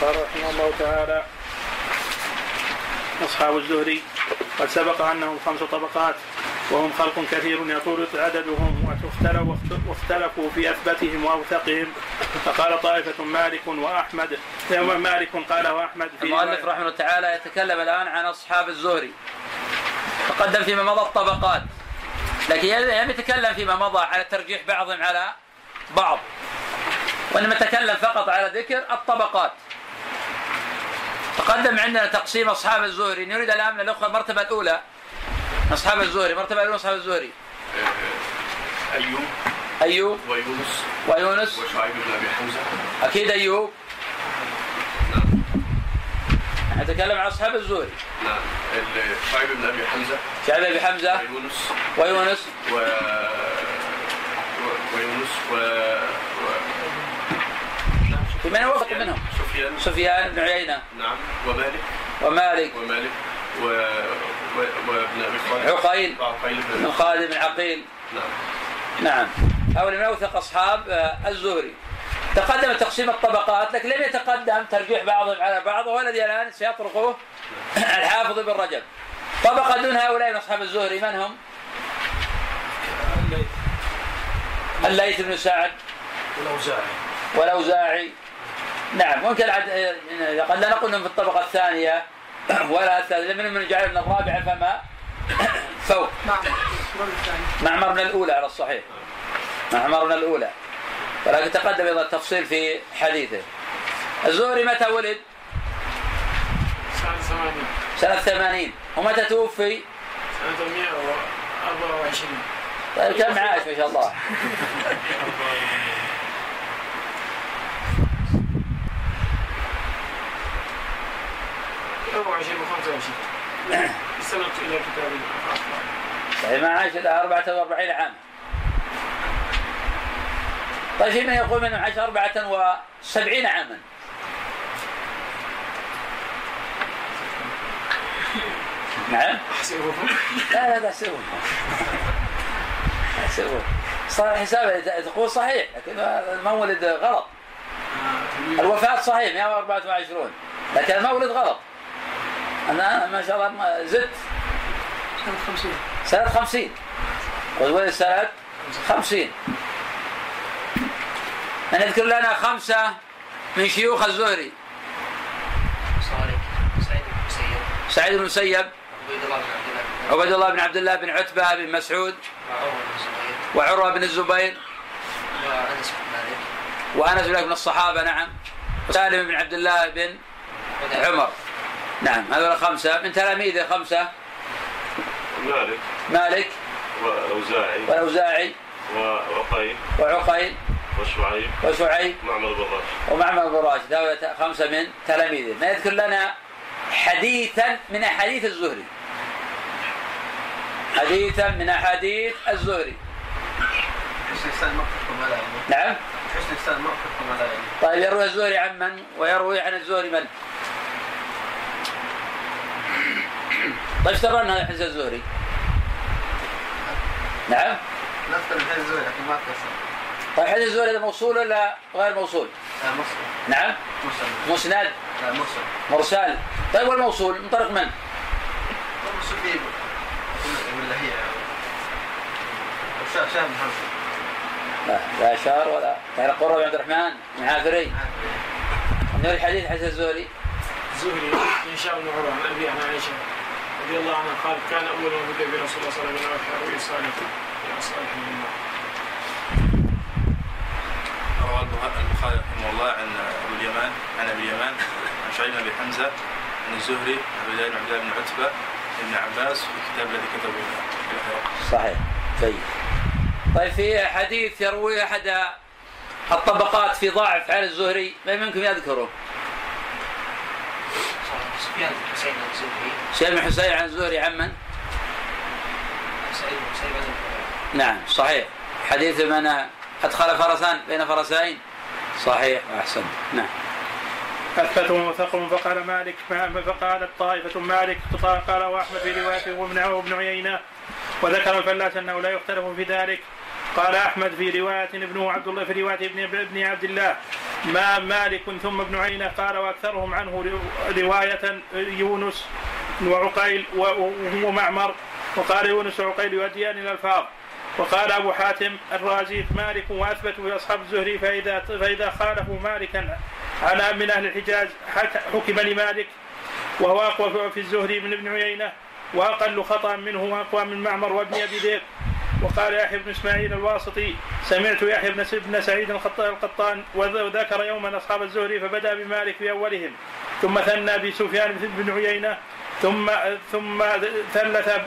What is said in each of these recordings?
قال رحمه الله تعالى. أصحاب الزهري قد سبق أنهم خمس طبقات وهم خلق كثير يطول عددهم واختلفوا في أثبتهم وأوثقهم. فقال طائفة مالك وأحمد مالك قال وأحمد في المؤلف رحمه الله تعالى يتكلم الآن عن أصحاب الزهري. تقدم فيما مضى الطبقات. لكن لم يتكلم فيما مضى على ترجيح بعضهم على بعض. وإنما تكلم فقط على ذكر الطبقات. تقدم عندنا تقسيم أصحاب الزهري. نريد الآن من الأخوة المرتبة الأولى. أصحاب الزهري المرتبة الأولى أصحاب الزهري. أيوب. أيوب. ويونس. ويونس. وشعيب بن أبي حمزة. أكيد أيوب. نعم نتكلم عن أصحاب الزهري. نعم. شعيب بن أبي حمزة. شعيب بن أبي حمزة. ويونس. ويونس. و... ويونس. و... في من وفق منهم؟ سفيان. سفيان بن عيينة. نعم. ومالك. ومالك. ومالك. و... و... وابن أبي خالد. عقيل. عقيل بن خالد بن عقيل. نعم. نعم. هؤلاء من أوثق أصحاب آه، الزهري. تقدم تقسيم الطبقات لكن لم يتقدم ترجيح بعضهم على بعض وهو الذي الآن سيطرقه الحافظ بن رجب. طبقة دون هؤلاء من أصحاب الزهري من هم؟ الليث بن سعد. والأوزاعي. والأوزاعي. نعم ممكن قد لا نقول في الطبقة الثانية ولا الثالثة من من جعل من الرابعة فما فوق. معمر من الأولى على الصحيح. معمر من الأولى. ولكن تقدم أيضا التفصيل في حديثه. الزهري متى ولد؟ سنة ثمانين. سنة ثمانين. ومتى توفي؟ سنة 124 طيب كم عاش ما شاء الله؟ 24 و 25 استمعت إلى كتاب طيب ما عاش الا 44 عاما طيب في من يقول منه عاش 74 عاما نعم لا لا تحسبهم تحسبهم صار حساب تقول صحيح لكن المولد غلط الوفاة صحيح 124 لكن المولد غلط. أنا ما شاء الله زدت. سنة 50 سنة 50 وولد سنة 50 أن يذكر لنا خمسة من شيوخ الزهري. صالح سعيد بن المسيب سعيد بن المسيب عبيد الله بن عبد الله بن عتبة بن مسعود. وعمر بن الزبير. وعروة بن الزبير وأنس بن مالك وأنس بن من الصحابة نعم. وسالم بن عبد الله بن عمر. نعم هذول خمسة. من تلاميذه خمسة. مالك. مالك. والاوزاعي والأوزاعي وعقيل. وعقيل. وشعيب. وشعيب. معمر بن راشد. ومعمر بن راشد. هؤلاء خمسة من تلاميذه. ما يذكر لنا حديثا من أحاديث الزهري. حديثا من أحاديث الزهري. حسن الإنسان موقفكم على نعم. حسن الإنسان موقفكم على طيب يروي الزهري عن من؟ ويروي عن الزهري من؟ طيب اشترى هذا حديث الزهري نعم؟ نذكر الحين الزوجة لكن ما طيب حديث الزهري هذا موصول ولا غير موصول؟ لا مصر نعم؟ مرسل مسند؟ لا مرسل مرسال. طيب والموصول من طريق من؟ مرسل في ولا هي؟ شاه محمد. لا لا شهر ولا. كان قرة بن عبد الرحمن المعافري نوري حديث حديث الزهري الزهري إن شاء الله عمر عن ابي عن عائشه رضي الله عنها قال كان أول ما بدأ برسول الله صلى الله عليه وسلم من صالح يا صالح من الله روى البخاري رحمه الله عن أبو اليمان عن أبي اليمان عن شعيب بن أبي حمزة عن الزهري عن عبد الله بن عبد الله بن عتبة بن عباس في الكتاب الذي كتبه. صحيح جيد طيب في حديث يروي أحد الطبقات في ضعف عن الزهري من منكم يذكره؟ سفيان بن حسين الزهري. سعيد بن حسين عن الزهري عن من؟ سعيد بن حسين بن نعم صحيح. حديث من أدخل فرسان بين فرسين؟ صحيح أحسن. نعم. أثبتهم وثقهم فقال مالك فقالت طائفة مالك قال وأحمد في روايته وابن وابن عيينة وذكر الفلاس أنه لا يختلف في ذلك. قال أحمد في رواية ابنه عبد الله في رواية ابن ابن عبد الله ما مالك ثم ابن عينه قال وأكثرهم عنه رواية يونس وعقيل ومعمر وقال يونس وعقيل يؤديان الألفاظ. وقال أبو حاتم الرازي مالك واثبتوا في أصحاب الزهري فاذا فإذا خالفوا مالكا على من أهل الحجاز حكم لمالك وهو أقوى في الزهري من ابن عيينة وأقل خطأ منه وأقوى من معمر وابن أبي ذئب. وقال يحيى بن إسماعيل الواسطي سمعت يحيى بن سعيد القطان وذكر يوما أصحاب الزهري فبدأ بمالك في أولهم. ثم ثنى بسفيان بن عيينة. ثم ثم ثلث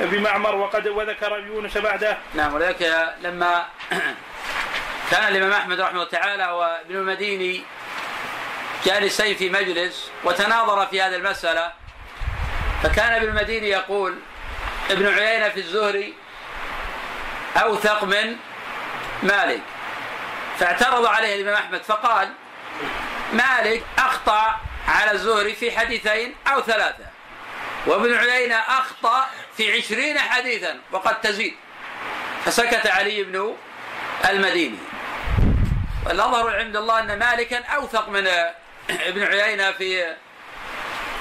بمعمر وقد وذكر يونس بعده. نعم ولذلك لما كان الإمام أحمد رحمه الله تعالى وابن المديني جالسين في مجلس وتناظر في هذه المسألة فكان ابن المديني يقول ابن عيينة في الزهري اوثق من مالك. فاعترض عليه الإمام أحمد فقال مالك أخطأ على الزهري في حديثين أو ثلاثة وابن عيينة أخطأ في عشرين حديثا وقد تزيد. فسكت علي بن المديني. والأظهر عند الله أن مالكا أوثق من ابن عيينة في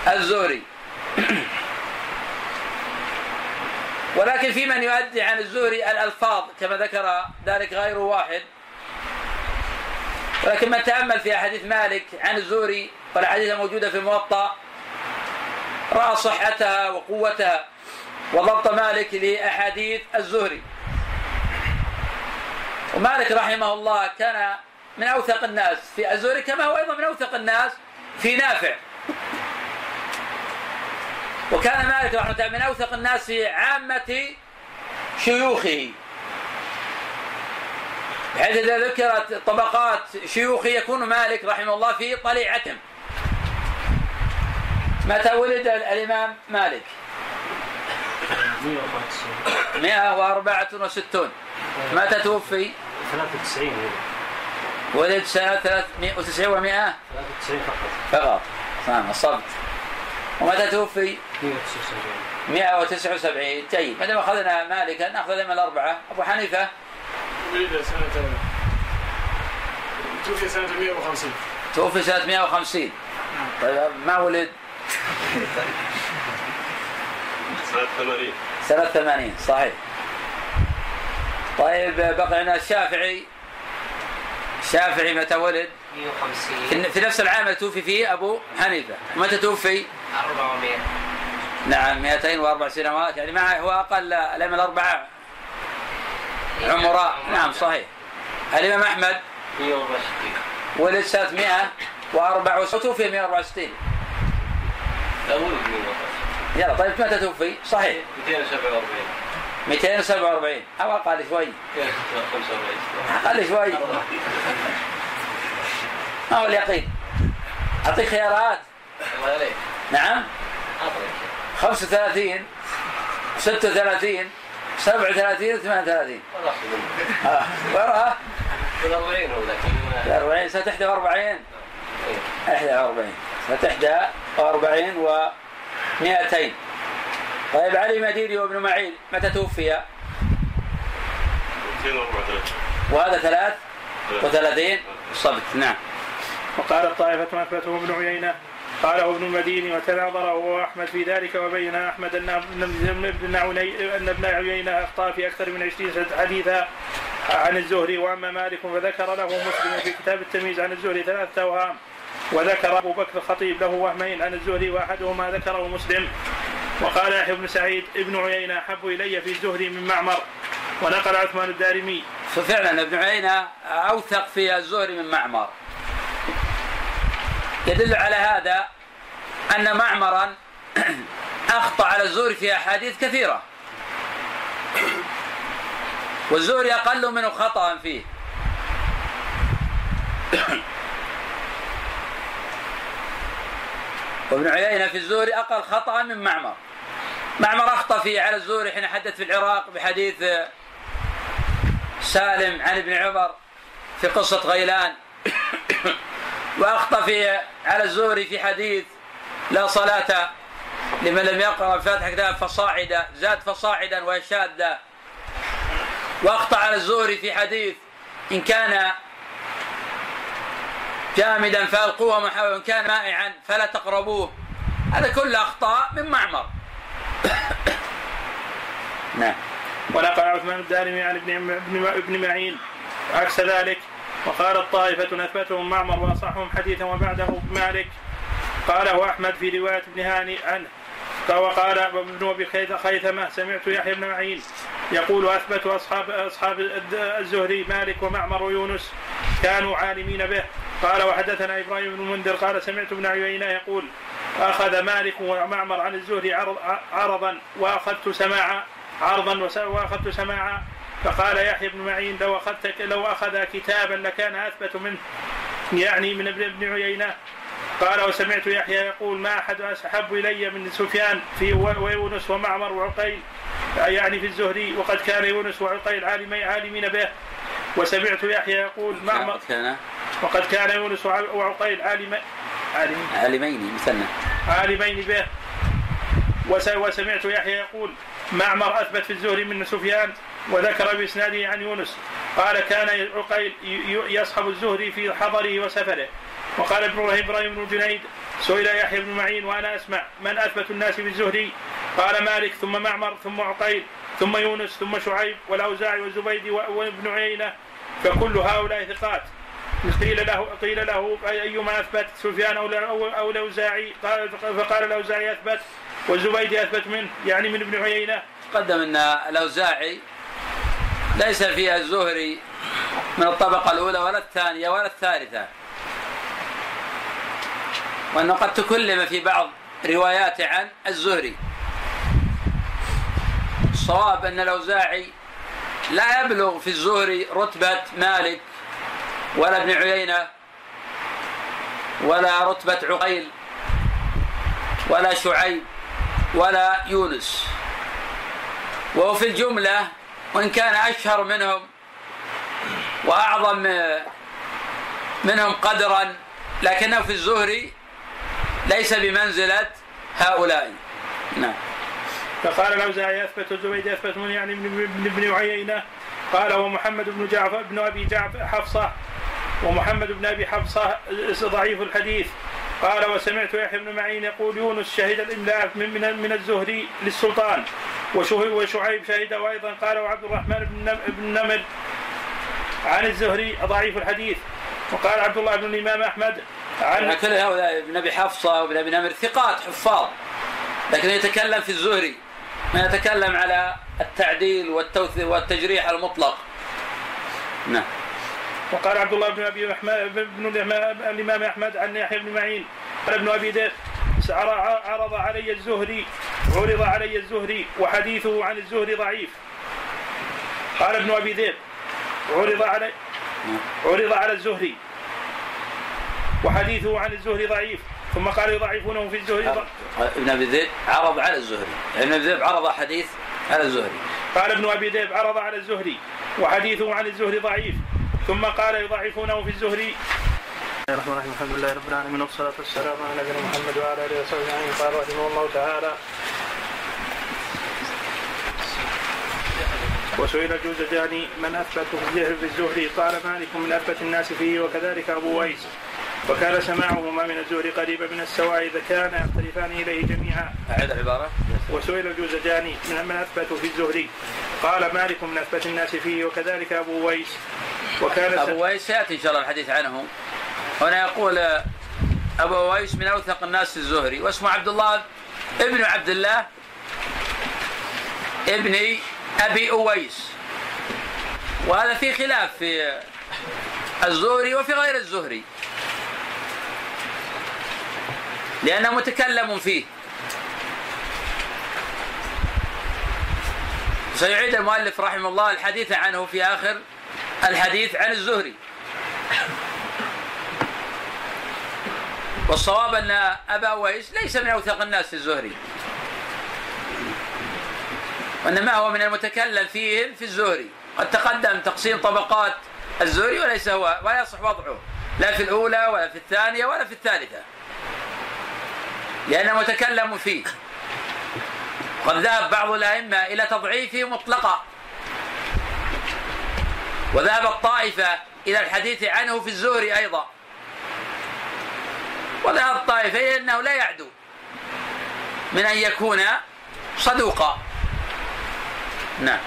الزهري. ولكن في من يؤدي عن الزهري الألفاظ كما ذكر ذلك غير واحد. ولكن من تأمل في أحاديث مالك عن الزهري والأحاديث الموجودة في الموطأ رأى صحتها وقوتها وضبط مالك لأحاديث الزهري. ومالك رحمه الله كان من أوثق الناس في الزهري كما هو أيضا من أوثق الناس في نافع. وكان مالك رحمة الله من أوثق الناس في عامة شيوخه. بحيث إذا ذكرت طبقات شيوخه يكون مالك رحمه الله في طليعتهم. متى ولد الإمام مالك؟ 164 متى توفي؟ 93 ولد سنة 390 و 100 93 فقط. فقط. نعم أصبت ومتى توفي؟ 179 179 جيد ما دام أخذنا مالكا؟ نأخذ من الأربعة. أبو حنيفة؟ ولد سنة توفي سنة 150 توفي سنة 150 طيب ما ولد؟ سنة 80 سنة 80 صحيح. طيب بقي عندنا الشافعي. الشافعي متى ولد؟ 150 في نفس العام اللي توفي فيه أبو حنيفة، متى توفي؟ 400 نعم 204 سنوات يعني معه هو أقل الائمه الأربعة. عمراء نعم صحيح. الإمام أحمد. 164 ولد سنه 104 وتوفي 164 لا ولد 164 يلا طيب متى توفي؟ صحيح. 247 247 أو أقل شوي. 245 أقل شوي. ما هو اليقين؟ أعطيك خيارات. الله عليك. نعم. أعطيك. 35 36 37 38 ما راح تقول آه. وراها؟ من 40 هو لكن 40 سنة 41 41 سنة 41 و 200 طيب علي مديني وابن معين متى توفي؟ 234 وهذا ثلاث وثلاثين صبت نعم. وقالت طائفة أثبته ابن عيينة قاله ابن المديني وتناظر هو أحمد في ذلك وبين أحمد أن ابن أن ابن عيينة أخطأ في أكثر من 20 حديثا عن الزهري وأما مالك فذكر له مسلم في كتاب التمييز عن الزهري ثلاثة أوهام وذكر أبو بكر الخطيب له وهمين عن الزهري وأحدهما ذكره مسلم وقال يحيى بن سعيد ابن عيينة أحب إلي في الزهري من معمر ونقل عثمان الدارمي. ففعلا ابن عيينة أوثق في الزهري من معمر. يدل على هذا أن معمرا أخطأ على الزهري في أحاديث كثيرة. والزهري أقل منه خطأ فيه. وابن عيينة في الزهري أقل خطأ من معمر. معمر أخطأ في على الزهري حين حدث في العراق بحديث سالم عن ابن عمر في قصة غيلان. وأخطأ في على الزهري في حديث لا صلاة لمن لم يقرأ بفاتحة كتاب فصاعدا زاد فصاعدا وشادا وأخطأ على الزهري في حديث إن كان جامدا فألقوه وإن كان مائعا فلا تقربوه. هذا كله أخطاء من معمر. نعم. ونقل عثمان الدارمي عن ابن ابن معين. عكس ذلك وقالت طائفة أثبتهم معمر وأصحهم حديثا وبعده مالك. قاله أحمد في رواية ابن هاني عنه. وقال ابن أبي خيثمة سمعت يحيى بن معين يقول أثبت اصحاب أصحاب الزهري مالك ومعمر ويونس كانوا عالمين به. قال وحدثنا إبراهيم بن المنذر قال سمعت ابن عيينة يقول أخذ مالك ومعمر عن الزهري عرضا وأخذت سماعا عرضا وأخذت سماعا فقال يحيى بن معين لو أخذت لو أخذ كتابا لكان أثبت منه يعني من ابن عيينة. قال وسمعت يحيى يقول ما أحد أحب إلي من سفيان في ويونس ومعمر وعقيل يعني في الزهري وقد كان يونس وعقيل عالمين عالمين به. وسمعت يحيى يقول معمر كان. وقد كان يونس وعقيل عالمين. عالمين مثنى عالمين به. وسمعت يحيى يقول معمر أثبت في الزهري من سفيان وذكر بإسناده عن يونس. قال كان عقيل يصحب الزهري في حضره وسفره. وقال إبراهيم بن جنيد سئل يحيى بن معين وأنا أسمع. من أثبت الناس بالزهري؟ قال مالك ثم معمر ثم عقيل ثم يونس ثم شعيب والأوزاعي والزبيدي وابن عيينة. فكل هؤلاء ثقات. قيل له قيل له أيما أثبت؟ سفيان أو أو الأوزاعي؟ قال فقال الأوزاعي أثبت والزبيدي أثبت منه يعني من ابن عيينة. قدم أن الأوزاعي ليس فيها الزهري من الطبقة الأولى ولا الثانية ولا الثالثة. وأنه قد تكلم في بعض رواياته عن الزهري الصواب أن الأوزاعي لا يبلغ في الزهري رتبة مالك ولا ابن عيينة ولا رتبة عقيل ولا شعيب ولا يونس. وهو في الجملة وإن كان أشهر منهم وأعظم منهم قدرا لكنه في الزهري ليس بمنزلة هؤلاء. نعم. فقال الأوزاعي أثبت الزبيد أثبت من يعني من ابن عيينة. قال ومحمد بن جعفر ابن أبي جعفر حفصة. ومحمد بن أبي حفصة ضعيف الحديث. قال وسمعت يحيى بن معين يقول يونس شهد الإملاء من من, من الزهري للسلطان. وشعيب شهده أيضا. قال وعبد الرحمن بن نمر عن الزهري ضعيف الحديث. وقال عبد الله بن الإمام أحمد عن كل هؤلاء ابن أبي حفصة وابن أبي نمر ثقات حفاظ. لكن يتكلم في الزهري. ما يتكلم على التعديل والتجريح المطلق. نعم. وقال عبد الله بن أبي بن الإمام أحمد عن يحيى بن معين قال ابن أبي ذئب عرض علي الزهري عرض علي الزهري وحديثه عن الزهري ضعيف. قال ابن أبي ذئب عرض علي. عرض على الزهري وحديثه عن الزهري ضعيف. ثم قال يضعفونه في الزهري ابن أبي ذئب عرض على الزهري. ابن أبي ذئب عرض حديث على الزهري. قال ابن أبي ذئب عرض على الزهري وحديثه عن الزهري ضعيف. ثم قال يضعفونه في الزهري. الرحمن الرحيم. الحمد لله رب العالمين والصلاة والسلام على نبينا محمد وعلى آله وصحبه أجمعين. قال رحمه الله تعالى وسئل الجوزجاني من أثبت في الزهري قال مالك من أثبت الناس فيه. وكذلك أبو ويس. وكان سماعهما من الزهري قريبا من السواء إذا كان يختلفان إليه جميعا. أعد العبارة. وسئل الجوزجاني من من أثبت في الزهري قال مالك من أثبت الناس فيه. وكذلك أبو ويس. وكان أبو ويس سيأتي إن شاء الله الحديث عنه. هنا يقول أبو ويس من أوثق الناس في الزهري واسمه عبد الله ابن عبد الله ابن أبي أويس. وهذا في خلاف في الزهري وفي غير الزهري. لأنه متكلم فيه. سيعيد المؤلف رحمه الله الحديث عنه في آخر الحديث عن الزهري. والصواب أن أبا ويس ليس من أوثق الناس في الزهري. وإنما هو من المتكلم فيهم في الزهري. قد تقدم تقسيم طبقات الزهري وليس هو ولا يصح وضعه. لا في الأولى ولا في الثانية ولا في الثالثة. لأنه متكلم فيه. قد ذهب بعض الأئمة إلى تضعيفه مطلقا. وذهبت طائفة إلى الحديث عنه في الزهري أيضا. وذهبت طائفة إلى أنه لا يعدو من أن يكون صدوقا. نعم.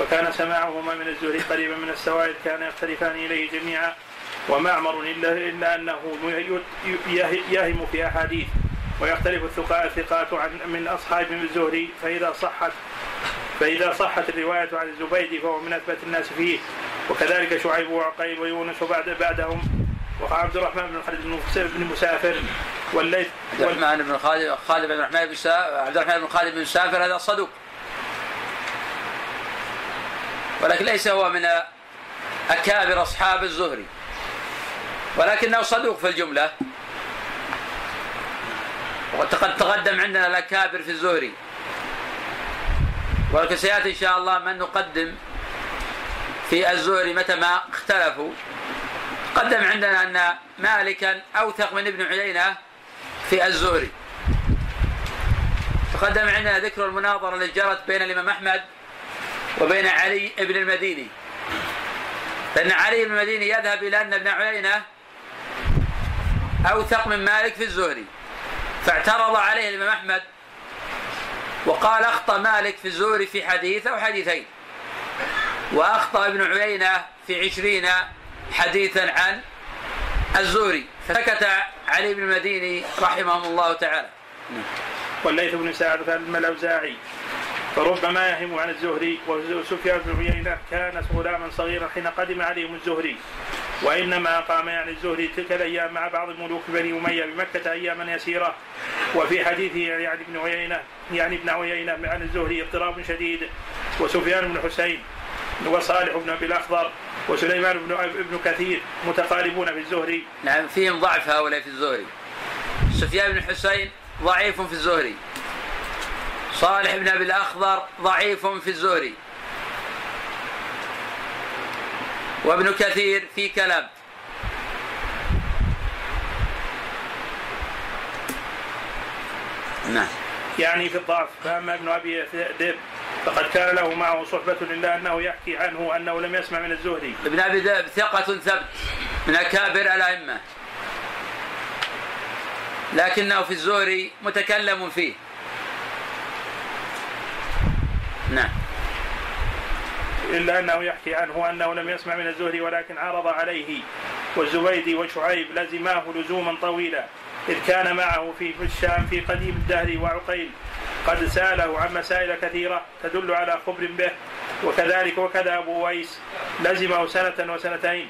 وكان سماعهما من الزهري قريبا من السوائل كان يختلفان إليه جميعا. ومعمر إلا إلا أنه يهم في أحاديث. ويختلف الثقات عن من أصحاب الزهري. فإذا صحت فإذا صحت الرواية عن الزبيدي فهو من أثبت الناس فيه. وكذلك شعيب وعقيل ويونس وبعد بعدهم وعبد الرحمن بن خالد بن مسافر والليث عبد الرحمن بن خالد خالد بن الرحمن بن عبد الرحمن بن خالد بن مسافر هذا صدوق. ولكن ليس هو من أكابر أصحاب الزهري. ولكنه صدوق في الجملة. وقد تقدم عندنا الأكابر في الزهري. ولكن سيأتي إن شاء الله من نقدم في الزهري متى ما اختلفوا. قدم عندنا أن مالكا أوثق من ابن عيينة في الزهري. تقدم عندنا ذكر المناظرة التي جرت بين الإمام أحمد وبين علي بن المديني. فإن علي بن المديني يذهب إلى أن ابن عيينة أوثق من مالك في الزهري. فاعترض عليه الإمام أحمد وقال أخطأ مالك في الزهري في حديث أو حديثين وأخطأ ابن عيينة في عشرين حديثا عن الزهري فسكت علي بن المديني رحمه الله تعالى. والليث بن سعد الأوزاعي فربما يهم عن الزهري وسفيان بن عيينة كان غلاما صغيرا حين قدم عليهم الزهري. وإنما قام يعني الزهري تلك الأيام مع بعض ملوك بني أمية بمكة أياما يسيرة. وفي حديثه يعني ابن عيينة يعني ابن عيينة عن الزهري اضطراب شديد وسفيان بن حسين وصالح بن أبي الأخضر وسليمان بن ابن كثير متقاربون في الزهري. نعم فيهم ضعف هؤلاء في الزهري. سفيان بن حسين ضعيف في الزهري. صالح بن أبي الأخضر ضعيف في الزهري. وابن كثير في كلام. نعم. يعني في الضعف. فاما ابن أبي ذئب. فقد كان له معه صحبة إلا أنه يحكي عنه أنه لم يسمع من الزهري. ابن أبي ذئب ثقة ثبت من أكابر الأئمة. لكنه في الزهري متكلم فيه. نعم. إلا أنه يحكي عنه أنه لم يسمع من الزهري ولكن عرض عليه. والزبيدي وشعيب لزماه لزوما طويلا. إذ كان معه في الشام في قديم الدهر وعقيل. قد سأله عن مسائل كثيرة تدل على خبر به وكذلك وكذا أبو ويس لزمه سنة وسنتين.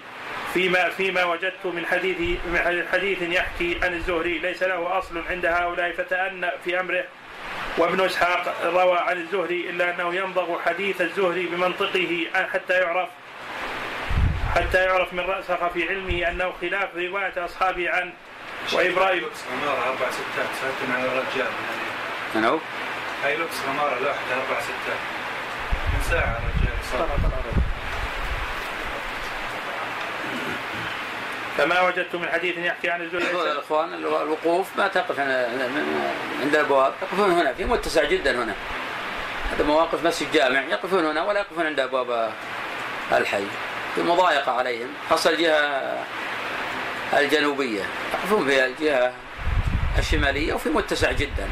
فيما فيما وجدت من حديث من حديث يحكي عن الزهري ليس له أصل عند هؤلاء فتأنى في أمره. وابن إسحاق روى عن الزهري إلا أنه ينضغ حديث الزهري بمنطقه حتى يعرف حتى يعرف من رأسخ في علمه أنه خلاف رواية أصحابه عنه وإبراهيم غماره أربع ستات سالتم عن الرجال من هو؟ هايلوكس غماره لوحده أربع ستات. من ساعة الرجال فما وجدت من حديث يحكي عن الزهري الاخوان الوقوف ما تقف عند الابواب يقفون هنا في متسع جدا هنا. هذا مواقف مسجد جامع يقفون هنا ولا يقفون عند أبواب الحي. في مضايقة عليهم. خاصه الجهه الجنوبية. يقفون في الجهة الشمالية وفي متسع جدا.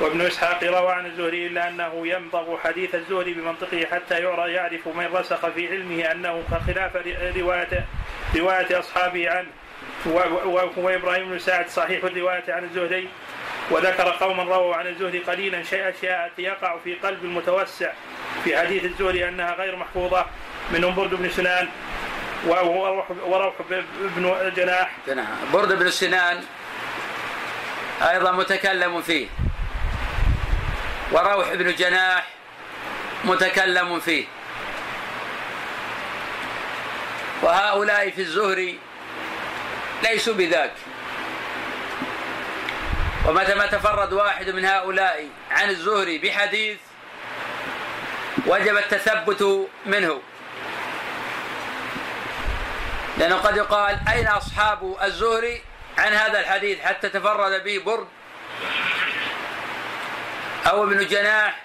وابن إسحاق روى عن الزهري إلا أنه يمضغ حديث الزهري بمنطقه حتى يعرى يعرف من رسخ في علمه أنه خلاف روايه رواية أصحابه عنه. وابراهيم بن سعد صحيح الرواية عن الزهري. وذكر قوما رووا عن الزهري قليلا شيء اشياء يقع في قلب المتوسع في حديث الزهري أنها غير محفوظة. منهم برد بن سنان وروح بن جناح. جناح. برد بن سنان أيضا متكلم فيه. وروح بن جناح متكلم فيه. وهؤلاء في الزهري ليسوا بذاك. ومتى ما تفرد واحد من هؤلاء عن الزهري بحديث وجب التثبت منه. لأنه قد يقال أين أصحاب الزهري عن هذا الحديث حتى تفرد به برد أو ابن جناح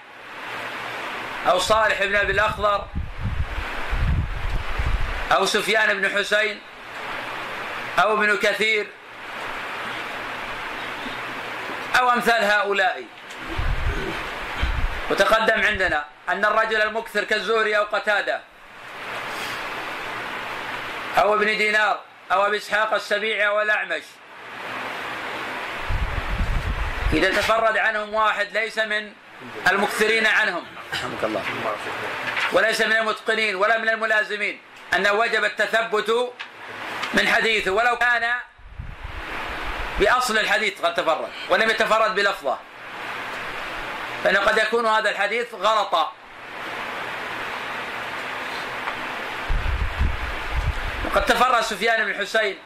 أو صالح بن أبي الأخضر أو سفيان بن حسين أو ابن كثير أو أمثال هؤلاء. وتقدم عندنا أن الرجل المكثر كالزهري أو قتادة أو ابن دينار أو أبي إسحاق السبيعي أو الأعمش. إذا تفرد عنهم واحد ليس من المكثرين عنهم. رحمك الله وليس من المتقنين ولا من الملازمين. أنه وجب التثبت من حديثه. ولو كان بأصل الحديث قد تفرد ولم يتفرد بلفظه. فإنه قد يكون هذا الحديث غلطا. وقد تفرد سفيان بن حسين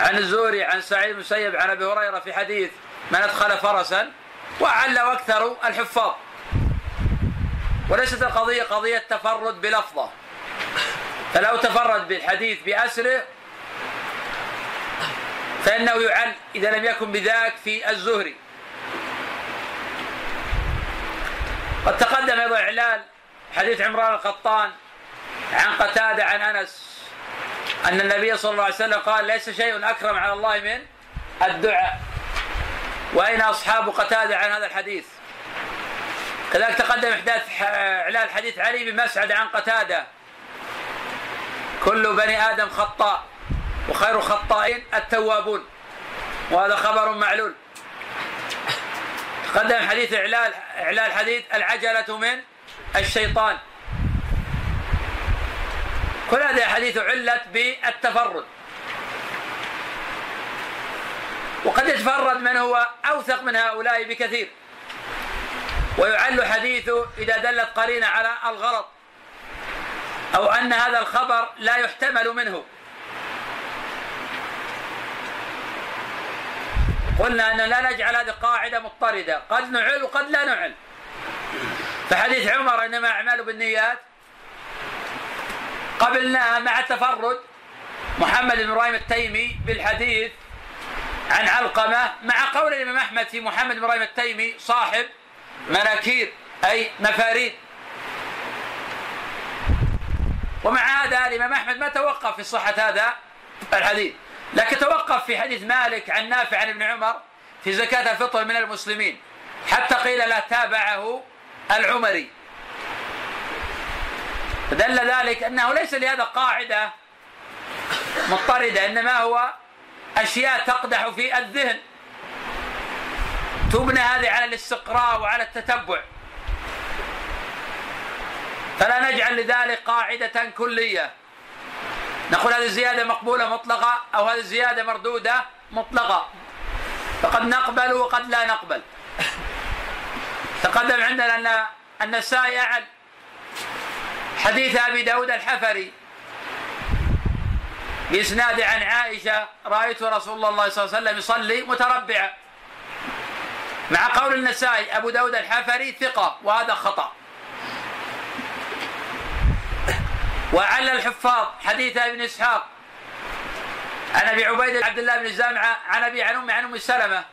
عن الزوري عن سعيد بن عن أبي هريرة في حديث من أدخل فرسا وعل أكثر الحفاظ. وليست القضية قضية تفرد بلفظة. فلو تفرد بالحديث بأسره فإنه يعل إذا لم يكن بذاك في الزهري. قد تقدم أيضا إعلال حديث عمران القطان عن قتادة عن أنس. أن النبي صلى الله عليه وسلم قال ليس شيء أكرم على الله من الدعاء. وأين أصحاب قتادة عن هذا الحديث؟ كذلك تقدم إحداث إعلان حديث علي بن مسعد عن قتادة. كل بني آدم خطاء وخير الخطائين التوابون. وهذا خبر معلول. تقدم حديث إعلان إعلان حديث العجلة من الشيطان. كل هذه الأحاديث علت بالتفرد. وقد يتفرد من هو أوثق من هؤلاء بكثير. ويعل حديثه إذا دلت قرينة على الغلط أو أن هذا الخبر لا يحتمل منه. قلنا أن لا نجعل هذه قاعدة مضطردة. قد نعل وقد لا نعل. فحديث عمر إنما أعمال بالنيات قبلناها مع تفرد محمد بن إبراهيم التيمي بالحديث عن علقمة مع قول الإمام أحمد في محمد بن إبراهيم التيمي صاحب مناكير أي مفاريد. ومع هذا الإمام أحمد ما توقف في صحة هذا الحديث لكن توقف في حديث مالك عن نافع عن ابن عمر في زكاة الفطر من المسلمين حتى قيل لا تابعه العمري. فدل ذلك أنه ليس لهذا قاعدة مضطردة إنما هو أشياء تقدح في الذهن. تبنى هذه على الاستقراء وعلى التتبع. فلا نجعل لذلك قاعدة كلية. نقول هذه الزيادة مقبولة مطلقة أو هذه الزيادة مردودة مطلقة. فقد نقبل وقد لا نقبل. تقدم عندنا أن النسائي أعد حديث أبي داود الحفري. بإسناد عن عائشة رأيت رسول الله صلى الله عليه وسلم يصلي متربعا. مع قول النسائي أبو داود الحفري ثقة وهذا خطأ. وعلى الحفاظ حديث ابن إسحاق عن أبي عبيد عبد الله بن زامعة عن أبي عن أم عن أم سلمة.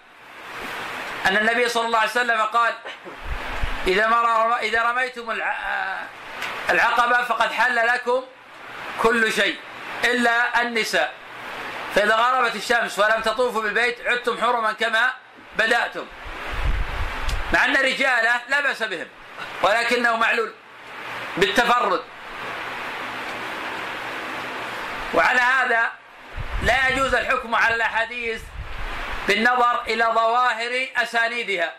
أن النبي صلى الله عليه وسلم قال إذا إذا رميتم العقبة فقد حل لكم كل شيء إلا النساء. فإذا غربت الشمس ولم تطوفوا بالبيت عدتم حرما كما بدأتم. مع أن رجالة لا بأس بهم ولكنه معلول بالتفرد. وعلى هذا لا يجوز الحكم على الأحاديث بالنظر إلى ظواهر أسانيدها.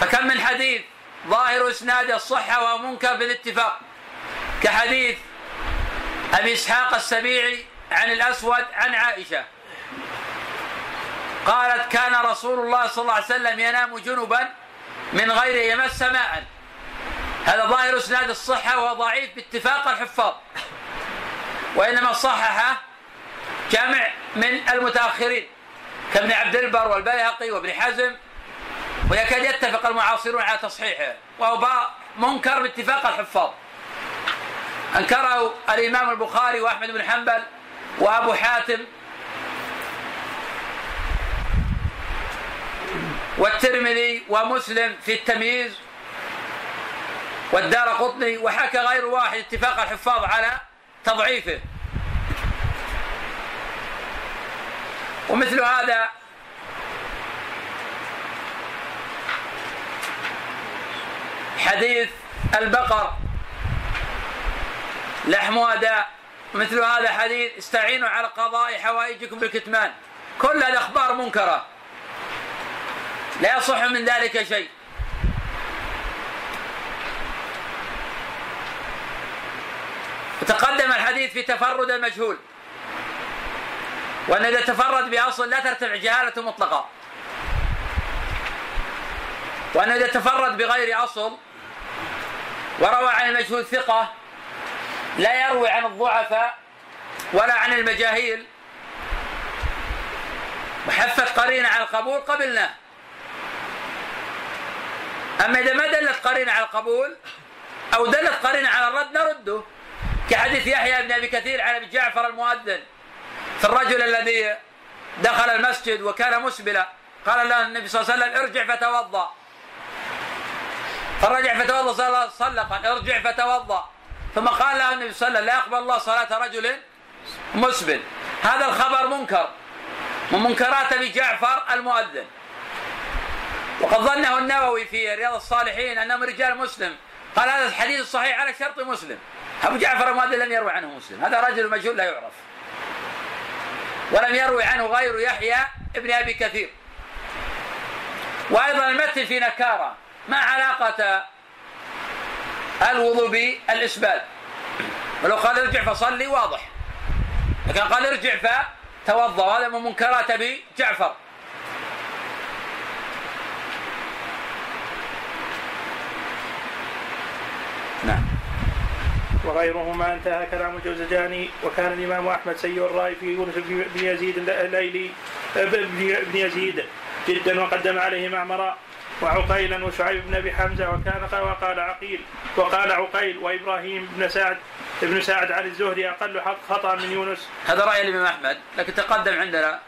فكم من حديث ظاهر إسناد الصحة وهو منكر بالاتفاق. كحديث أبي إسحاق السبيعي عن الأسود عن عائشة. قالت كان رسول الله صلى الله عليه وسلم ينام جنبا من غير يمس ماء. هذا ظاهر إسناد الصحة وهو ضعيف باتفاق الحفاظ. وإنما صححه جمع من المتأخرين كابن عبد البر والبيهقي وابن حزم ويكاد يتفق المعاصرون على تصحيحه وهو منكر باتفاق الحفاظ. أنكره الإمام البخاري وأحمد بن حنبل وأبو حاتم والترمذي ومسلم في التمييز والدار قطني وحكى غير واحد اتفاق الحفاظ على تضعيفه. ومثل هذا حديث البقر. لحمها داء مثل هذا حديث استعينوا على قضاء حوائجكم بالكتمان. كل الأخبار منكرة. لا يصح من ذلك شيء. وتقدم الحديث في تفرد المجهول وأن إذا تفرد بأصل لا ترتفع جهالته مطلقا وأن إذا تفرد بغير أصل وروى عن المجهول ثقة لا يروي عن الضعفاء ولا عن المجاهيل. وحفت قرينة على القبول قبلناه أما إذا ما دلت قرينة على القبول أو دلت قرينة على الرد نرده. كحديث يحيى بن أبي كثير عن أبي جعفر المؤذن في الرجل الذي دخل المسجد وكان مسبلا قال له النبي صلى الله عليه وسلم ارجع فتوضأ. فرجع فتوضأ صلى, قال ارجع فتوضأ ثم قال له النبي صلى الله عليه وسلم لا يقبل الله صلاة رجل مسبل هذا الخبر منكر. من منكرات أبي جعفر المؤذن. وقد ظنه النووي في رياض الصالحين انهم رجال مسلم. قال هذا الحديث الصحيح على شرط مسلم. أبو جعفر المؤذن لم يروي عنه مسلم. هذا رجل مجهول لا يعرف. ولم يروي عنه غير يحيى ابن أبي كثير. وأيضا المتن في نكارة. ما علاقة الوضوء بالإسبال؟ ولو قال ارجع فصلي واضح. لكن قال ارجع فتوضأ وهذا من منكرات أبي جعفر. نعم. وغيرهما انتهى كلام الجوزجاني وكان الإمام أحمد سيء الرأي في يونس بن يزيد الليلي بن يزيد جدا وقدم عليه معمرا وعقيلا وشعيب بن أبي حمزة وكان وقال عقيل وقال عقيل وإبراهيم بن سعد ابن سعد عن الزهري أقل حق خطأ من يونس. هذا رأي الإمام أحمد لكن تقدم عندنا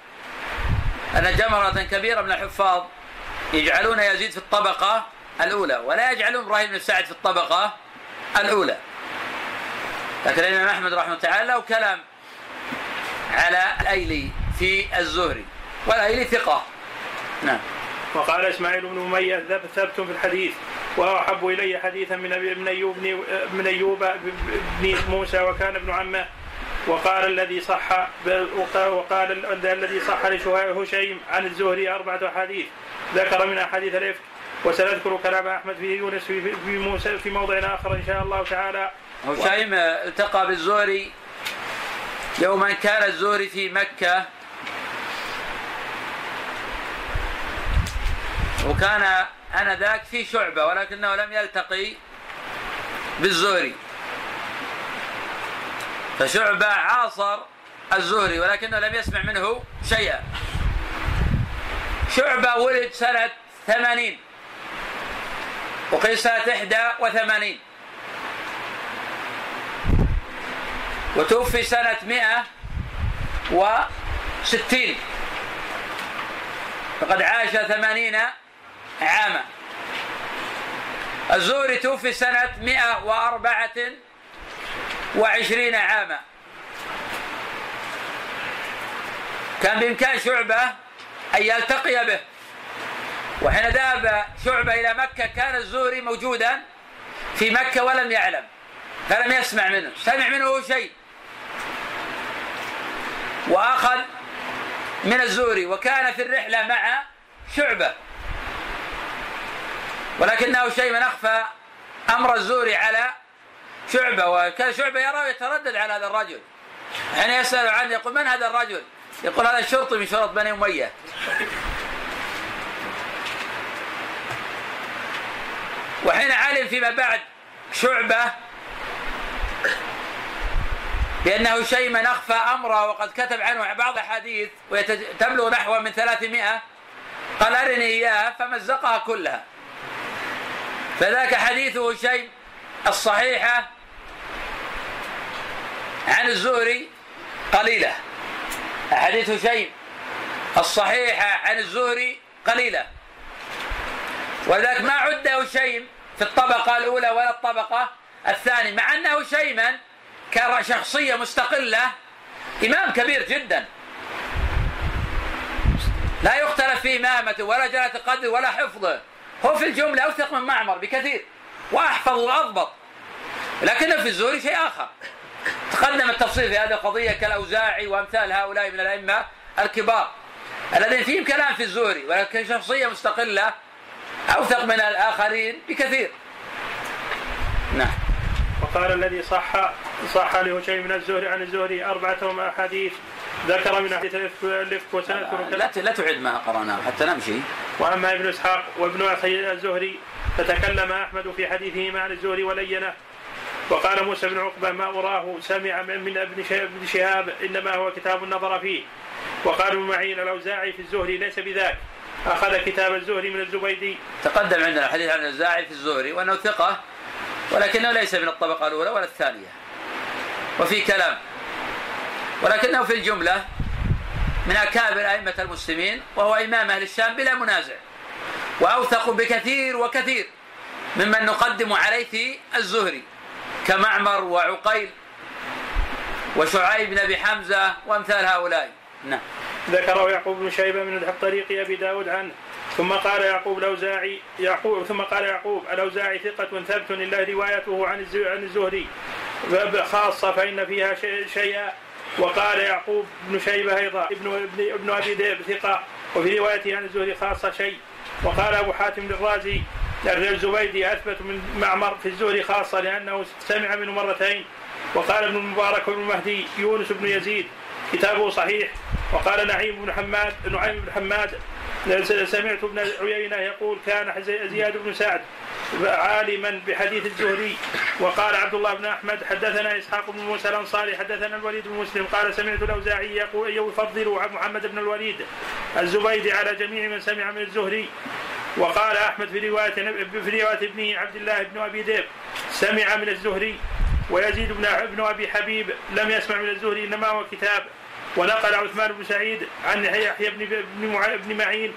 أن جمرة كبيرة من الحفاظ يجعلون يزيد في الطبقة الأولى ولا يجعلون إبراهيم بن سعد في الطبقة الأولى. لكن الإمام أحمد رحمه الله تعالى له كلام على الأيلي في الزهري والأيلي ثقة. نعم. وقال إسماعيل بن أمية ثبت في الحديث وأحب إلي حديثا من ابن أيوب من أيوب بن موسى وكان ابن عمه وقال الذي صح وقال الذي صح لهشيم عن الزهري أربعة أحاديث ذكر من احاديث الإفك وسنذكر كلام أحمد في يونس في في موسى في موضع آخر إن شاء الله تعالى. هشيم التقى بالزهري يوما كان الزهري في مكة وكان انذاك في شعبة ولكنه لم يلتقي بالزهري. فشعبة عاصر الزهري ولكنه لم يسمع منه شيئا. شعبة ولد سنة ثمانين. وقيل سنه إحدى وثمانين. وتوفي سنة مئة وستين. فقد عاش ثمانين عاما. الزهري توفي سنة مئة وأربعة وعشرين عاما. كان بإمكان شعبة أن يلتقي به. وحين ذهب شعبة إلى مكة كان الزهري موجودا في مكة ولم يعلم. فلم يسمع منه. سمع منه شيء. وأخذ من الزهري. وكان في الرحلة مع شعبة. ولكنه شيء من أخفى أمر الزهري على شعبة وكان شعبة يرى ويتردد على هذا الرجل. حين يسأل عنه يقول من هذا الرجل؟ يقول هذا الشرطي من شرط بني أمية. وحين علم فيما بعد شعبة بأنه شيء من أخفى أمره وقد كتب عنه بعض الأحاديث وتبلغ نحو من ثلاثمائة قال أرني إياها فمزقها كلها. فذاك حديثه شيء الصحيحة عن الزهري قليلة. حديث شيء الصحيحة عن الزهري قليلة. ولذلك ما عد شيء في الطبقة الأولى ولا الطبقة الثانية مع أنه شيما كشخصية مستقلة إمام كبير جدا. لا يختلف في إمامته ولا جلالة قدره ولا حفظه. هو في الجملة أوثق من معمر بكثير. وأحفظ وأضبط. لكنه في الزهري شيء آخر. تقدم التفصيل في هذه القضية كالأوزاعي وأمثال هؤلاء من الأئمة الكبار. الذين فيهم كلام في الزهري ولكن شخصية مستقلة أوثق من الآخرين بكثير. نعم. وقال الذي صح صح له شيء من الزهري عن الزهري أربعة أحاديث ذكر من أحاديث الإفك وسنذكر لا لا تعد ما قرأناه حتى نمشي. وأما ابن إسحاق وابن أخي الزهري فتكلم أحمد في حديثه عن الزهري ولينه وقال موسى بن عقبة ما أراه سمع من ابن شهاب إنما هو كتاب نظر فيه. وقال ابن معين الأوزاعي في الزهري ليس بذاك. أخذ كتاب الزهري من الزبيدي. تقدم عندنا الحديث عن الأوزاعي في الزهري وأنه ثقة ولكنه ليس من الطبقة الأولى ولا الثانية. وفي كلام ولكنه في الجملة من أكابر أئمة المسلمين وهو إمام أهل الشام بلا منازع وأوثق بكثير وكثير ممن نقدم عليه في الزهري كمعمر وعقيل وشعيب بن أبي حمزة وأمثال هؤلاء. نعم. ذكره يعقوب بن شيبة من طريق أبي داود عنه ثم قال يعقوب الأوزاعي يعقوب ثم قال يعقوب الأوزاعي ثقة ثبت إلا روايته عن عن الزهري خاصة فإن فيها شيئا وقال يعقوب بن شيبة أيضا ابن ابن, ابن أبي ذئب ثقة وفي روايته عن الزهري خاصة شيء. وقال أبو حاتم الرازي الزبيدي أثبت من معمر في الزهري خاصة لأنه سمع منه مرتين. وقال ابن المبارك وابن مهدي يونس بن يزيد كتابه صحيح. وقال نعيم بن حماد نعيم بن حماد سمعت ابن عيينة يقول كان زياد بن سعد عالما بحديث الزهري وقال عبد الله بن أحمد حدثنا إسحاق بن موسى الأنصاري حدثنا الوليد بن مسلم قال سمعت الأوزاعي يقول يفضل محمد بن الوليد الزبيدي على جميع من سمع من الزهري. وقال أحمد في روايه في رواية ابنه عبد الله بن أبي ذئب سمع من الزهري ويزيد بن ابن أبي حبيب لم يسمع من الزهري إنما هو كتاب ونقل عثمان بن سعيد عن يحيى بن بن معين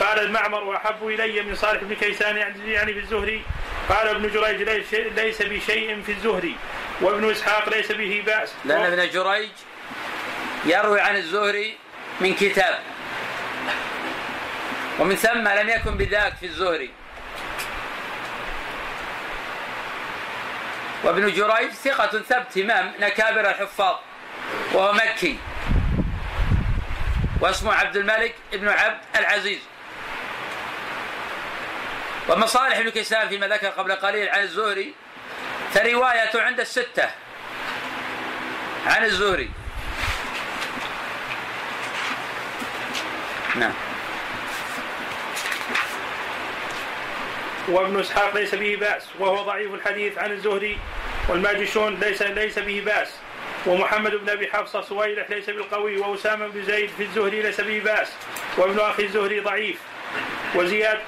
قال المعمر وأحب إلي من صالح بن كيسان يعني في الزهري. قال ابن جريج ليس بشيء في الزهري وابن إسحاق ليس به بأس. لأن ابن جريج يروي عن الزهري من كتاب ومن ثم لم يكن بذاك في الزهري. وابن جريج ثقة ثبت إمام أكابر الحفاظ وهو مكي. واسمه عبد الملك بن عبد العزيز. ومصالح ابن كيسان فيما ذكر قبل قليل عن الزهري فروايته عند الستة عن الزهري. نعم. وابن إسحاق ليس به بأس وهو ضعيف الحديث عن الزهري والماجشون ليس ليس به بأس. ومحمد بن أبي حفصه صويلح ليس بالقوي وأسامة بن زيد في الزهري ليس به بأس وابن أخي الزهري ضعيف. وزياد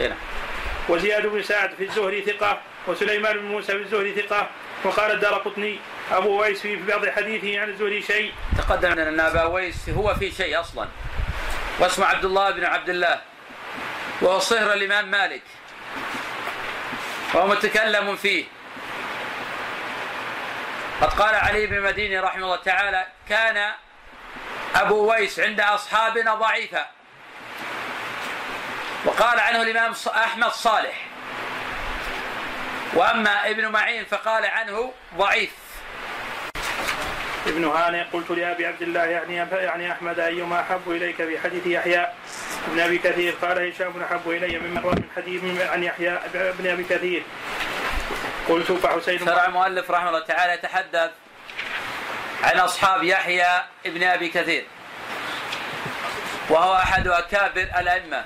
إيه. وزياد بن سعد في الزهري ثقة وسليمان بن موسى في الزهري ثقة وقال الدار قطني. أبو ويس في بعض حديثه عن الزهري شيء. تقدم أن أبا ويس هو في شيء أصلا. واسمه عبد الله بن عبد الله وهو صهر الإمام مالك وهو متكلم فيه. قد قال علي بن مديني رحمه الله تعالى كان أبو ويس عند أصحابنا ضعيفا. وقال عنه الإمام أحمد صالح. وأما ابن معين فقال عنه ضعيف. ابن هانئ قلت لأبي عبد الله يعني يعني أحمد أيما أحب إليك في حديث يحيى ابن أبي كثير؟ قال هشام أحب إلي من روى من حديث عن يحيى ابن أبي كثير. قلت فحسين شرع المؤلف رحمه الله تعالى يتحدث عن أصحاب يحيى ابن أبي كثير. وهو أحد أكابر الأئمة.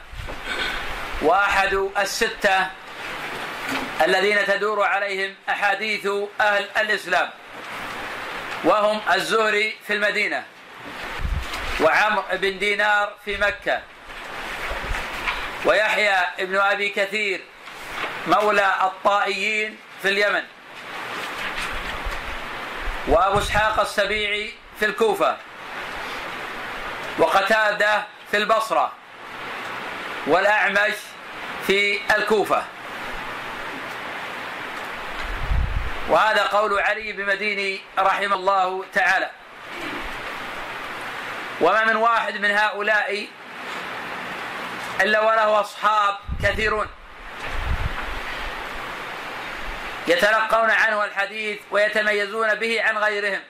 وأحد الستة الذين تدور عليهم أحاديث أهل الإسلام. وهم الزهري في المدينة. وعمر بن دينار في مكة. ويحيى ابن أبي كثير مولى الطائيين. في اليمن. وأبو إسحاق السبيعي في الكوفة. وقتادة في البصرة. والأعمش في الكوفة. وهذا قول علي بن مديني رحمه الله تعالى. وما من واحد من هؤلاء إلا وله أصحاب كثيرون. يتلقون عنه الحديث ويتميزون به عن غيرهم.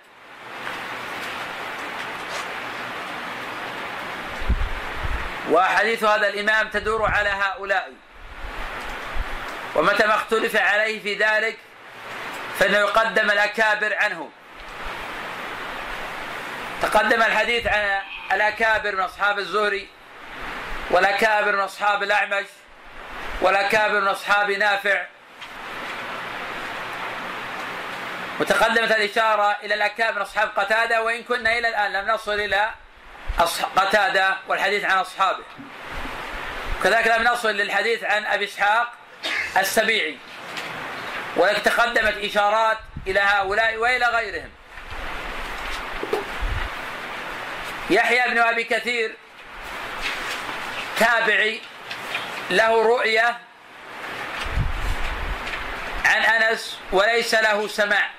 وأحاديث هذا الإمام تدور على هؤلاء. ومتى ما اختلف عليه في ذلك فإنه يقدم الأكابر عنه تقدم الحديث عن الأكابر من أصحاب الزهري والأكابر من أصحاب الأعمش والأكابر من أصحاب نافع وتقدمت الإشارة إلى الأكابر من أصحاب قتادة وإن كنا إلى الآن لم نصل إلى قتادة والحديث عن أصحابه. كذلك لم نصل للحديث عن أبي إسحاق السبيعي. ولكن تقدمت إشارات إلى هؤلاء وإلى غيرهم. يحيى بن أبي كثير تابعي له رؤية عن أنس وليس له سماع.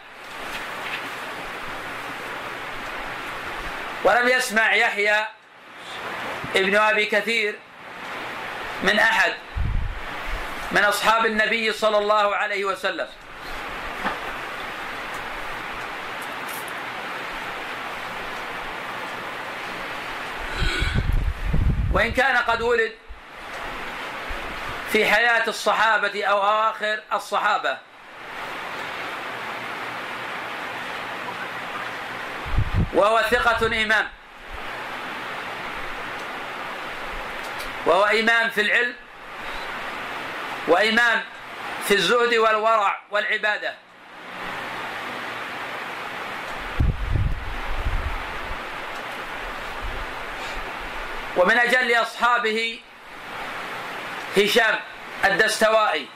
ولم يسمع يحيى ابن أبي كثير من أحد من أصحاب النبي صلى الله عليه وسلم. وإن كان قد ولد في حياة الصحابة أو اواخر الصحابة. وهو ثقة إمام. وهو إمام في العلم وإمام في الزهد والورع والعبادة. ومن أجل أصحابه هشام الدستوائي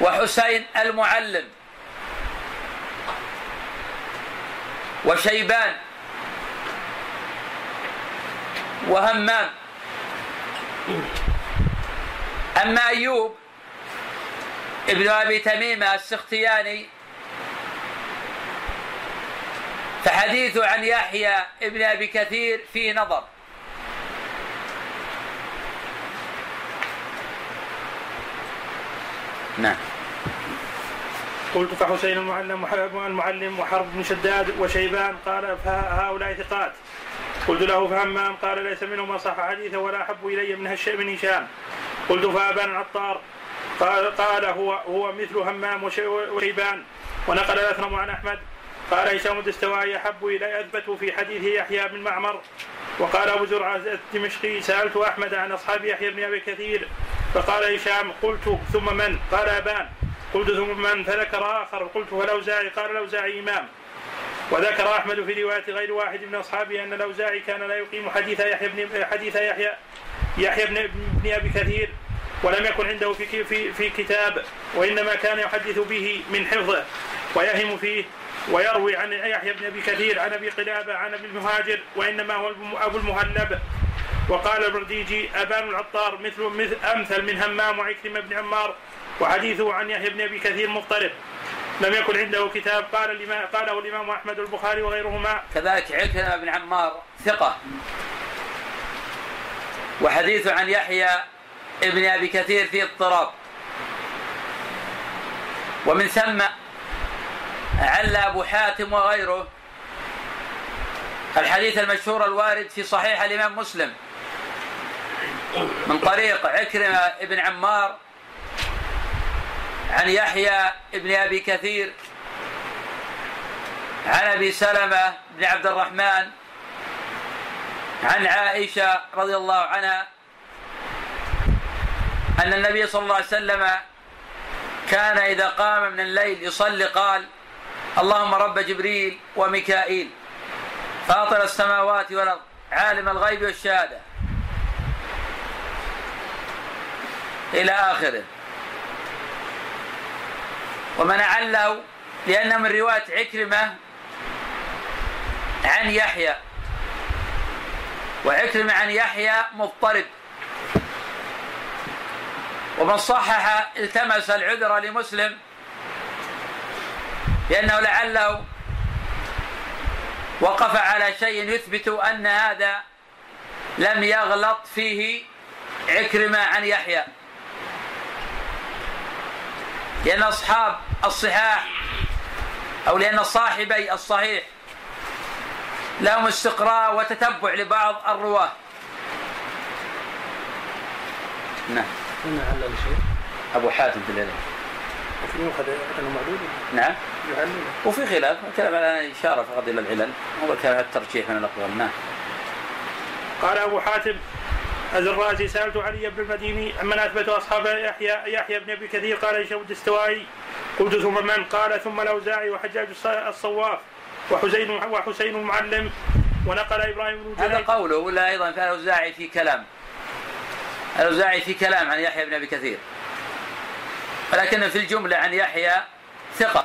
وحسين المعلم. وشيبان وهمام أما أيوب ابن أبي تميمة السختياني فحديثه عن يحيى ابن أبي كثير فيه نظر. نعم. قلت فحسين المعلم المعلم وحرب بن شداد وشيبان قال فهؤلاء ثقات. قلت له فهمام. قال ليس منهم من صح حديثه ولا أحب إلي من هالشيء من هشام. قلت فابان العطار. قال قال هو هو مثل همام وشيبان. ونقل الاثرم عن أحمد. قال هشام الدستوائي أحب إلي أثبت في حديث يحيى بن معمر. وقال أبو زرعة الدمشقي سألت أحمد عن أصحاب يحيى بن أبي كثير. فقال هشام قلت ثم من؟ قال أبان. قلت ثم من فذكر آخر قلت والاوزاعي قال الاوزاعي إمام. وذكر أحمد في رواية غير واحد من أصحابه أن الاوزاعي كان لا يقيم حديث يحيى بن حديث يحيى يحيى بن, بن أبي كثير ولم يكن عنده في في في كتاب وإنما كان يحدث به من حفظه ويهم فيه ويروي عن يحيى بن أبي كثير عن أبي قلابة عن أبي المهاجر وإنما هو أبو المهلب. وقال البرديجي أبان العطار مثل مثل أمثل من همام وعكرمة بن عمار وحديثه عن يحيى بن أبي كثير مضطرب. لم يكن عنده كتاب. قال الإمام قاله الإمام أحمد البخاري وغيرهما. كذلك عكرمة بن عمار ثقة. وحديثه عن يحيى ابن أبي كثير في اضطراب. ومن ثم عل أبو حاتم وغيره الحديث المشهور الوارد في صحيح الإمام مسلم. من طريق عكرمة ابن عمار عن يحيى بن أبي كثير عن أبي سلمة بن عبد الرحمن عن عائشة رضي الله عنها أن النبي صلى الله عليه وسلم كان إذا قام من الليل يصلي قال اللهم رب جبريل وميكائيل فاطر السماوات والأرض عالم الغيب والشهادة. إلى آخره. ومن عله لأن من رواية عكرمة عن يحيى. وعكرمة عن يحيى مضطرب. ومن صحح التمس العذر لمسلم لأنه لعله وقف على شيء يثبت أن هذا لم يغلط فيه عكرمة عن يحيى. لأن أصحاب الصحاح أو لأن صاحبي الصحيح. لهم استقراء وتتبع لبعض الرواة. نعم. علل شيء أبو حاتم في معدود. نعم. يعلل وفي خلاف. كلام على إشارة فقط إلى العلل. هو كلام الترجيح من الأقوال. نعم. قال أبو حاتم الرازي سألت علي بن المديني عمن أثبت أصحاب يحيى يحيى بن أبي كثير؟ قال هشام الدستوائي قلت ثم من؟ قال ثم الأوزاعي وحجاج الص- الصواف وحسين وحسين المعلم ونقل إبراهيم بن هذا قوله ولا أيضا؟ في الأوزاعي في كلام. الأوزاعي في كلام عن يحيى بن أبي كثير. ولكن في الجملة عن يحيى ثقة.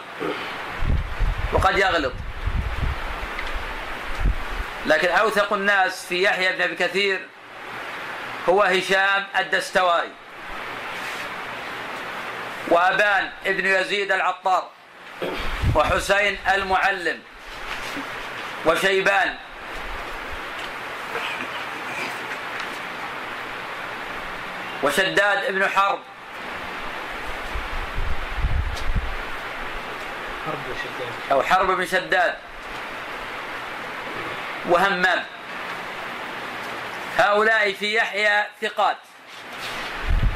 وقد يغلط. لكن أوثق الناس في يحيى بن أبي كثير هو هشام الدستوائي. وأبان ابن يزيد العطار. وحسين المعلم. وشيبان. وشداد ابن حرب. أو حرب بن شداد. وهمام. هؤلاء في يحيى ثقات.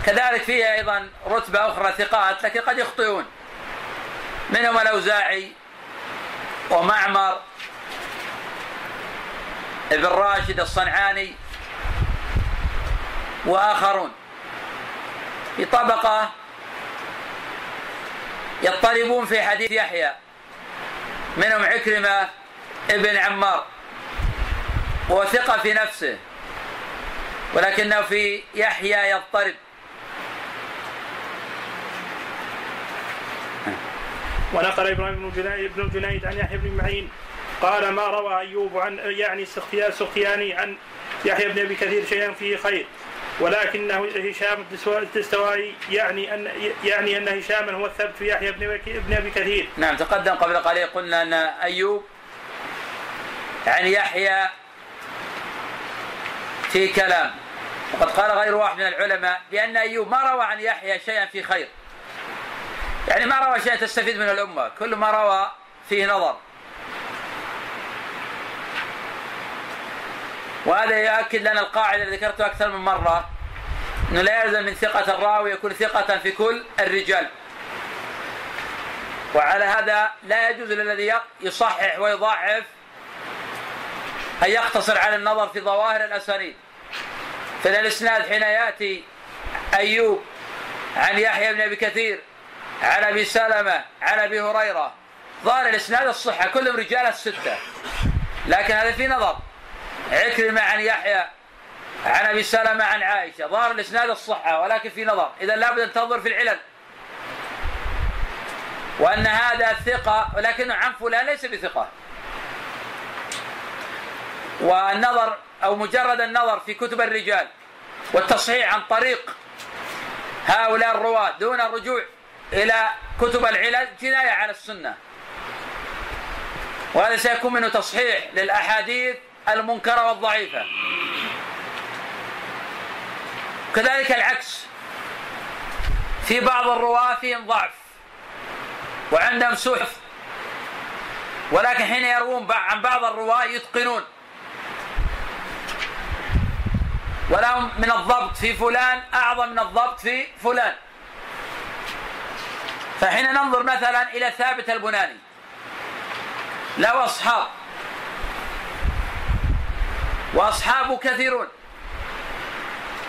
كذلك فيه أيضا رتبة أخرى ثقات لكن قد يخطئون. منهم الأوزاعي ومعمر ابن راشد الصنعاني وآخرون. في طبقة يضطربون في حديث يحيى منهم عكرمة ابن عمار وهو ثقة في نفسه. ولكنه في يحيى يضطرب. ونقل إبراهيم بن جنيد بن جنيد عن يحيى بن معين قال ما روى أيوب عن يعني السختيا- السختياني عن يحيى بن أبي كثير شيئا فيه خير ولكنه هشام الدستوائي يعني ان يعني أن هشاما هو الثبت في يحيى بن أبي- بن أبي كثير. نعم تقدم قبل قليل قلنا أن أيوب عن يحيى في كلام. وقد قال غير واحد من العلماء بأن أيوب ما روى عن يحيى شيئا في خير. يعني ما روى شيئا تستفيد منه الأمة. كل ما روى فيه نظر. وهذا يؤكد لنا القاعدة التي ذكرتها أكثر من مرة أنه لا يلزم من ثقة الراوي يكون ثقة في كل الرجال. وعلى هذا لا يجوز للذي يصحح ويضعف أن يقتصر على النظر في ظواهر الأسانيد؟ فإن الإسناد حين يأتي أيوب عن يحيى بن أبي كثير عن أبي سلمة عن أبي هريرة ظاهر الإسناد الصحة كلهم رجال الستة. لكن هذا في نظر. عكرمة عن يحيى عن أبي سلمة عن عائشة ظاهر الإسناد الصحة ولكن في نظر. إذا لابد أن تنظر في العلل. وأن هذا ثقة ولكنه عن فلان ليس بثقة. والنظر أو مجرد النظر في كتب الرجال والتصحيح عن طريق هؤلاء الرواة دون الرجوع إلى كتب العلل جناية على السنة. وهذا سيكون منه تصحيح للأحاديث المنكرة والضعيفة. كذلك العكس. في بعض الرواة فيهم ضعف وعندهم سوء ولكن حين يروون عن بعض الرواة يتقنون. ولهم من الضبط في فلان أعظم من الضبط في فلان. فحين ننظر مثلا إلى ثابت البناني له أصحاب وأصحابه كثيرون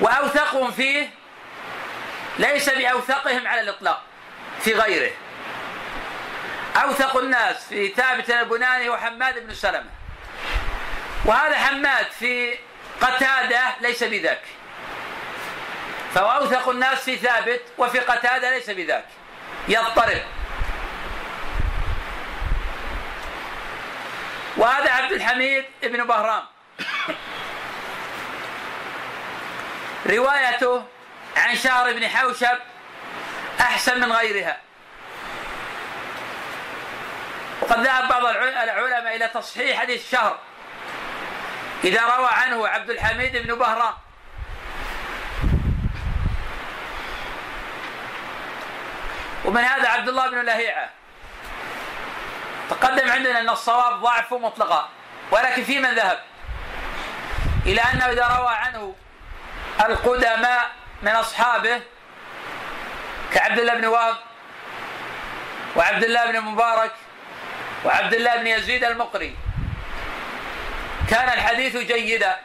وأوثقهم فيه ليس بأوثقهم على الإطلاق في غيره. أوثق الناس في ثابت البناني وحماد بن سلمة. وهذا حماد في قتادة ليس بذاك. فهو أوثق الناس في ثابت وفي قتادة ليس بذاك. يضطرب. وهذا عبد الحميد بن بهرام. روايته عن شهر بن حوشب أحسن من غيرها. وقد ذهب بعض العلماء إلى تصحيح حديث شهر إذا روى عنه عبد الحميد بن بهرام ومن هذا عبد الله بن لهيعة. تقدم عندنا أن الصواب ضعفه مطلقا ولكن في من ذهب. إلى أنه إذا روى عنه القدماء من أصحابه كعبد الله بن وهب وعبد الله بن مبارك وعبد الله بن يزيد المقري. كان الحديث جيدا.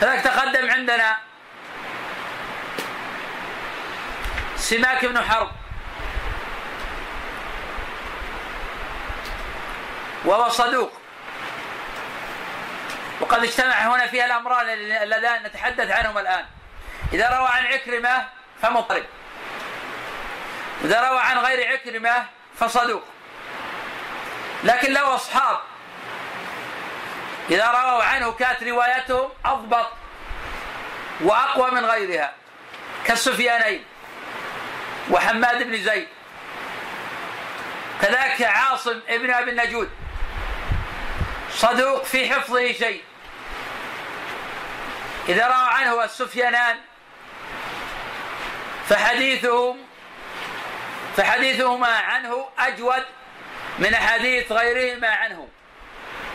كذلك تقدم عندنا. سماك بن حرب. وهو صدوق. وقد اجتمع هنا فيها الأمران اللذان نتحدث عنهما الآن. إذا روى عن عكرمة فمضطرب. إذا روى عن غير عكرمة فصدوق لكن له أصحاب. إذا رووا عنه كانت روايتهم أضبط وأقوى من غيرها. كالسفيانين وحماد بن زيد. كذلك عاصم ابن أبي النجود. صدوق في حفظه شيء. إذا روى عنه السفيانان فحديثهم فحديثهما عنه أجود من حديث غيرهما عنه.